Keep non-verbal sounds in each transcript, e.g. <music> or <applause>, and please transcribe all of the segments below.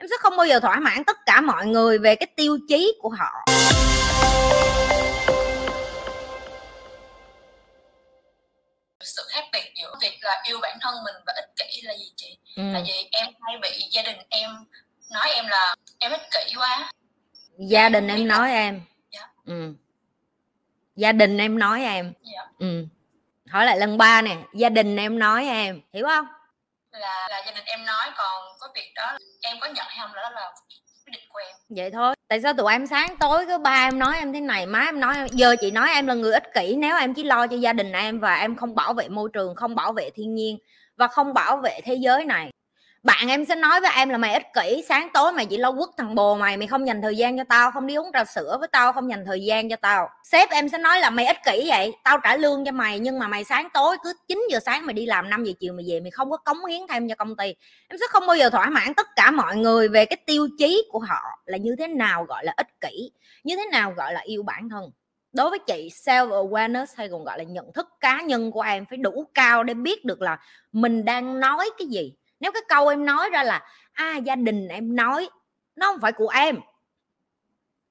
em sẽ không bao giờ thỏa mãn tất cả mọi người về cái tiêu chí của họ sự khác biệt giữa việc là yêu bản thân mình và ích kỷ là gì chị ừ. là vì em hay bị gia đình em nói em là em ích kỷ quá gia đình em nói em dạ. ừ. gia đình em nói em dạ. ừ. hỏi lại lần ba nè gia đình em nói em hiểu không là là gia đình em nói còn có việc đó, em có nhận hay không là đó là quyết định của em. Vậy thôi, tại sao tụi em sáng tối cứ ba em nói em thế này, má em nói, giờ chị nói em là người ích kỷ, nếu em chỉ lo cho gia đình em và em không bảo vệ môi trường, không bảo vệ thiên nhiên và không bảo vệ thế giới này? Bạn em sẽ nói với em là mày ích kỷ, sáng tối mày chỉ lo quất thằng bồ mày mày không dành thời gian cho tao, không đi uống trà sữa với tao, không dành thời gian cho tao. Sếp em sẽ nói là mày ích kỷ vậy, tao trả lương cho mày, nhưng mà mày sáng tối cứ 9 giờ sáng mày đi làm 5 giờ chiều mày về, mày không có cống hiến thêm cho công ty. Em sẽ không bao giờ thỏa mãn tất cả mọi người về cái tiêu chí của họ là như thế nào gọi là ích kỷ, như thế nào gọi là yêu bản thân. Đối với chị self awareness hay còn gọi là nhận thức cá nhân của em phải đủ cao để biết được là mình đang nói cái gì nếu cái câu em nói ra là à gia đình em nói, nó không phải của em.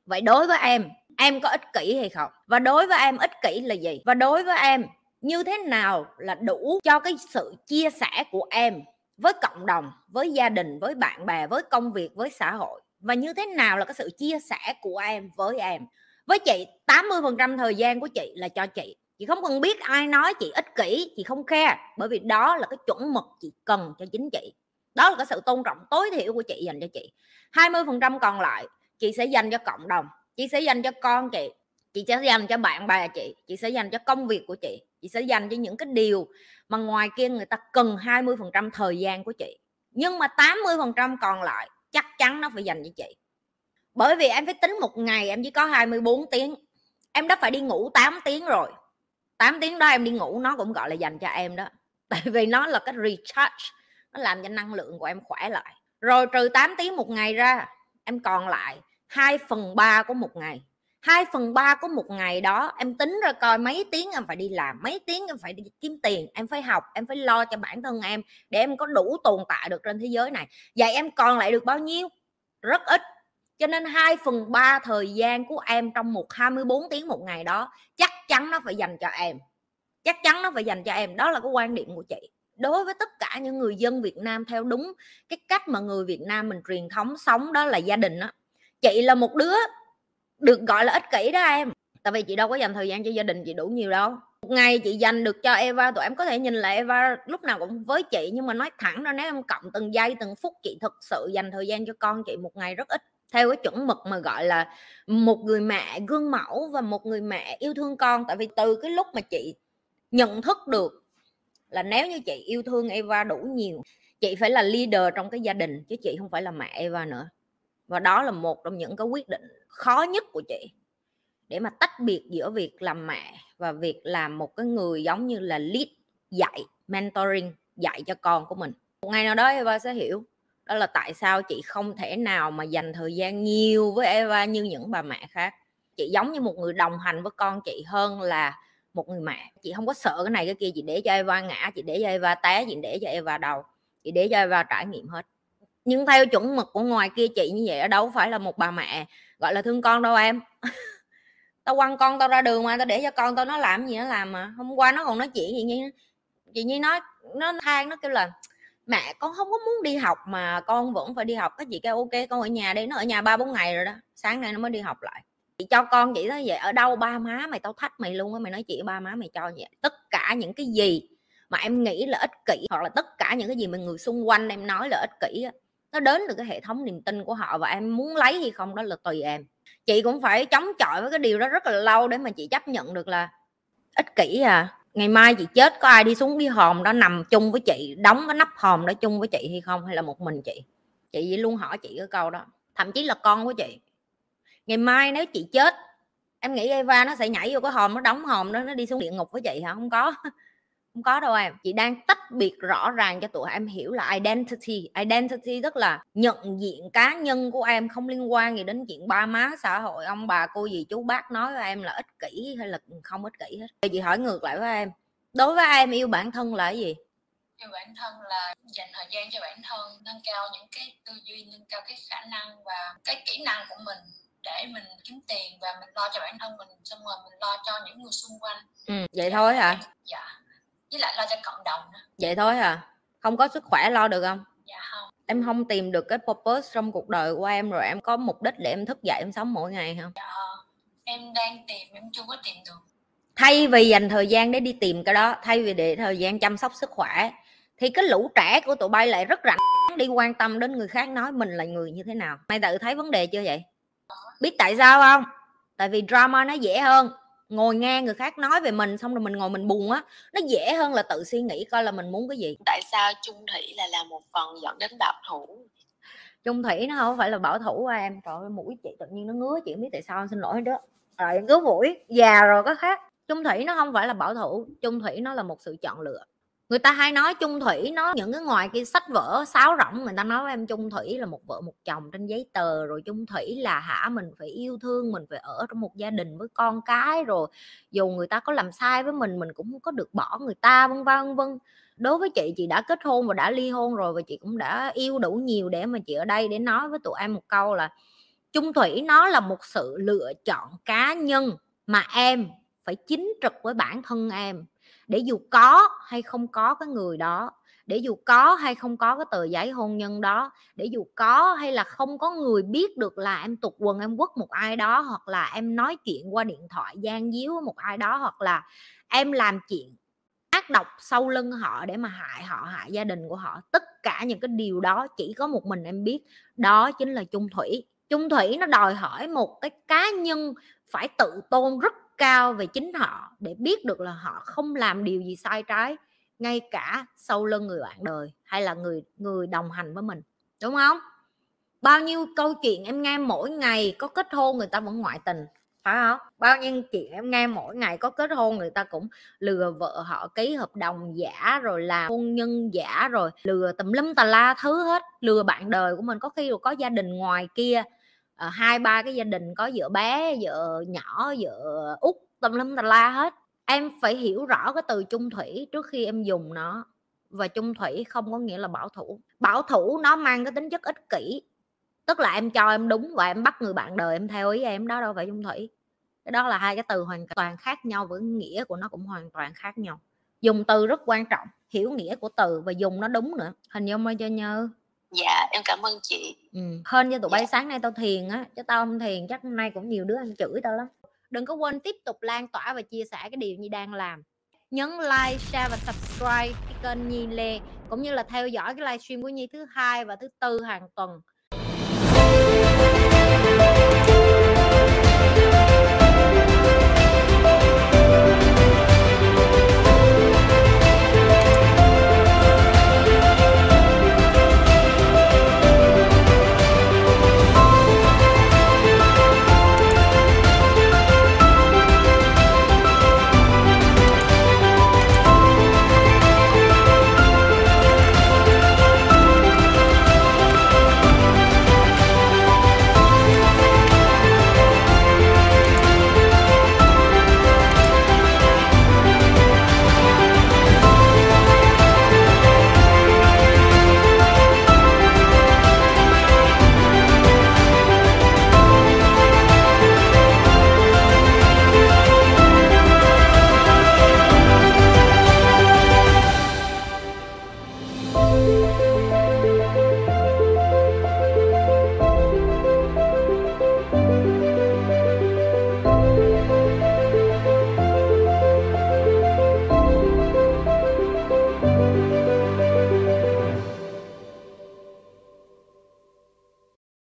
Vậy đối với em em có ích kỷ hay không? Và đối với em ích kỷ là gì? Và đối với em, như thế nào là đủ cho cái sự chia sẻ của em với cộng đồng, với gia đình, với bạn bè, với công việc, với xã hội? Và như thế nào là cái sự chia sẻ của em với em? Với chị 80% thời gian của chị là cho chị chị không cần biết ai nói, chị ích kỷ, chị không khe bởi vì đó là cái chuẩn mực chị cần cho chính chị. Đó là cái sự tôn trọng tối thiểu của chị dành cho chị. 20% còn lại, chị sẽ dành cho cộng đồng, chị sẽ dành cho con chị chị sẽ dành cho bạn bè chị chị sẽ dành cho công việc của chị chị sẽ dành cho những cái điều mà ngoài kia người ta cần 20% thời gian của chị. Nhưng mà 80% còn lại, chắc chắn nó phải dành cho chị. Bởi vì em phải tính một ngày em chỉ có 24 tiếng, em đã phải đi ngủ 8 tiếng rồi. 8 tiếng đó em đi ngủ, nó cũng gọi là dành cho em đó. <laughs> Tại vì nó là cái recharge, nó làm cho năng lượng của em khỏe lại. Rồi trừ 8 tiếng một ngày ra, em còn lại 2 phần 3 của một ngày. 2 phần 3 của một ngày đó, em tính ra coi mấy tiếng em phải đi làm, mấy tiếng em phải đi kiếm tiền, em phải học, em phải lo cho bản thân em để em có đủ tồn tại được trên thế giới này. Vậy em còn lại được bao nhiêu? Rất ít. Cho nên 2 phần 3 thời gian của em trong một 24 tiếng một ngày đó, chắc chắn nó phải dành cho em. Chắc chắn nó phải dành cho em. Đó là cái quan điểm của chị. Đối với tất cả những người dân Việt Nam theo đúng cái cách mà người Việt Nam mình truyền thống sống, đó là gia đình đó chị là một đứa được gọi là ích kỷ đó em. Tại vì chị đâu có dành thời gian cho gia đình chị đủ nhiều đâu. Một ngày chị dành được cho Eva, tụi em có thể nhìn lại Eva lúc nào cũng với chị, nhưng mà nói thẳng ra, nếu em cộng từng giây, từng phút, chị thực sự dành thời gian cho con chị một ngày rất ít theo cái chuẩn mực mà, gọi là, một người mẹ gương mẫu và một người mẹ yêu thương con. Tại vì từ cái lúc mà chị nhận thức được là nếu như chị yêu thương Eva đủ nhiều, chị phải là leader trong cái gia đình chứ chị không phải là mẹ Eva nữa. Và đó là một trong những cái quyết định khó nhất của chị để mà tách biệt giữa việc làm mẹ và việc làm một cái người giống như là lead, dạy, mentoring, dạy cho con của mình. Một ngày nào đó Eva sẽ hiểu đó là tại sao chị không thể nào mà dành thời gian nhiều với Eva như những bà mẹ khác. Chị giống như một người đồng hành với con chị hơn là một người mẹ. Chị không có sợ cái này cái kia, chị để cho Eva ngã, chị để cho Eva té, chị để cho Eva đầu chị để cho Eva trải nghiệm hết. Nhưng theo chuẩn mực của ngoài kia chị như vậy đâu phải là một bà mẹ gọi là thương con đâu em. <laughs> Tao quăng con tao ra đường mà, tao để cho con tao nó làm gì nó làm mà. Hôm qua nó còn nói chuyện gì như, chị như nói, nó than, nó kêu là mẹ con không có muốn đi học mà con vẫn phải đi học. Cái chị kêu, ok, con ở nhà đi, nó ở nhà ba bốn ngày rồi đó, sáng nay nó mới đi học lại. Chị cho con chị nói vậy ở đâu ba má mày tao thách mày luôn á, mày nói chị ba má mày cho vậy. Tất cả những cái gì mà em nghĩ là ích kỷ, hoặc là tất cả những cái gì mà người xung quanh em nói là ích kỷ á, nó đến được cái hệ thống niềm tin của họ và em muốn lấy hay không đó là tùy em. Chị cũng phải chống chọi với cái điều đó rất là lâu để mà chị chấp nhận được là ích kỷ à ngày mai chị chết, có ai đi xuống cái hòm đó nằm chung với chị, đóng cái nắp hòm đó chung với chị hay không, hay là một mình chị? Chị luôn hỏi chị cái câu đó. Thậm chí là con của chị. Ngày mai nếu chị chết, em nghĩ Eva nó sẽ nhảy vô cái hòm, nó đóng hòm đó, nó đi xuống địa ngục với chị hả? Không có không có đâu em chị đang tách biệt rõ ràng cho tụi em hiểu là identity. Identity tức là nhận diện cá nhân của em không liên quan gì đến chuyện ba má xã hội ông bà cô gì chú bác nói với em là ích kỷ hay là không ích kỷ hết. Chị hỏi ngược lại với em đối với em yêu bản thân là cái gì? Yêu bản thân là dành thời gian cho bản thân nâng cao những cái tư duy nâng cao cái khả năng và cái kỹ năng của mình để mình kiếm tiền và mình lo cho bản thân mình xong rồi mình lo cho những người xung quanh. Ừ, vậy thôi hả? dạ với lại lo cho cộng đồng nữa. vậy thôi hả không có sức khỏe lo được không? Dạ không. Em không tìm được cái purpose trong cuộc đời của em rồi em có mục đích để em thức dậy em sống mỗi ngày không dạ em đang tìm em chưa có tìm được. Thay vì dành thời gian để đi tìm cái đó thay vì để thời gian chăm sóc sức khỏe thì cái lũ trẻ của tụi bay lại rất rảnh đi quan tâm đến người khác nói mình là người như thế nào. Mày tự thấy vấn đề chưa vậy? Biết tại sao không? Tại vì drama nó dễ hơn ngồi nghe người khác nói về mình xong rồi mình ngồi mình buồn á nó dễ hơn là tự suy nghĩ coi là mình muốn cái gì. Tại sao trung thủy là là một phần dẫn đến bảo thủ? Trung thủy nó không phải là bảo thủ à em trời ơi mũi chị tự nhiên nó ngứa chị không biết tại sao xin lỗi đó. Rồi ngứa mũi già rồi có khác. Trung thủy nó không phải là bảo thủ trung thủy nó là một sự chọn lựa người ta hay nói chung thủy, nó những cái ngoài cái sách vở sáo rỗng, người ta nói với em chung thủy là một vợ một chồng trên giấy tờ, rồi chung thủy là hả, mình phải yêu thương, mình phải ở trong một gia đình với con cái, rồi dù người ta có làm sai với mình mình cũng không có được bỏ người ta vân vân vân. Đối với chị chị đã kết hôn và đã ly hôn rồi và chị cũng đã yêu đủ nhiều để mà chị ở đây để nói với tụi em một câu là chung thủy nó là một sự lựa chọn cá nhân mà em phải chính trực với bản thân em. Để dù có hay không có cái người đó, để dù có hay không có cái tờ giấy hôn nhân đó, để dù có hay là không có người biết được là em tục quần, em quất một ai đó, hoặc là em nói chuyện qua điện thoại gian díu với một ai đó, hoặc là em làm chuyện ác độc sau lưng họ để mà hại họ, hại gia đình của họ, tất cả những cái điều đó chỉ có một mình em biết. Đó chính là chung thủy. Chung thủy nó đòi hỏi một cái cá nhân phải tự tôn rất cao về chính họ để biết được là họ không làm điều gì sai trái, ngay cả sau lưng người bạn đời hay là người người đồng hành với mình, đúng không? Bao nhiêu câu chuyện em nghe mỗi ngày có kết hôn người ta vẫn ngoại tình, phải không? Bao nhiêu chuyện em nghe mỗi ngày có kết hôn người ta cũng lừa vợ họ ký hợp đồng giả rồi làm hôn nhân giả rồi lừa tùm lum tà la thứ hết, lừa bạn đời của mình có khi rồi có gia đình ngoài kia. Ờ, hai ba cái gia đình có vợ bé, vợ nhỏ, vợ út, tùm lum tà la hết. Em phải hiểu rõ cái từ chung thủy trước khi em dùng nó. Và chung thủy không có nghĩa là bảo thủ. Bảo thủ nó mang cái tính chất ích kỷ. Tức là em cho em đúng và em bắt người bạn đời em theo ý em, đó đâu phải chung thủy. Cái đó là hai cái từ hoàn toàn khác nhau với nghĩa của nó cũng hoàn toàn khác nhau. Dùng từ rất quan trọng, hiểu nghĩa của từ và dùng nó đúng nữa. Hình dung ơi cho nhớ dạ em cảm ơn chị ừ. hên cho tụi bay dạ. sáng nay tao thiền á chứ tao không thiền chắc hôm nay cũng nhiều đứa ăn chửi tao lắm đừng có quên tiếp tục lan tỏa và chia sẻ cái điều như đang làm nhấn like share và subscribe cái kênh Nhi Lê cũng như là theo dõi cái livestream của Nhi thứ hai và thứ tư hàng tuần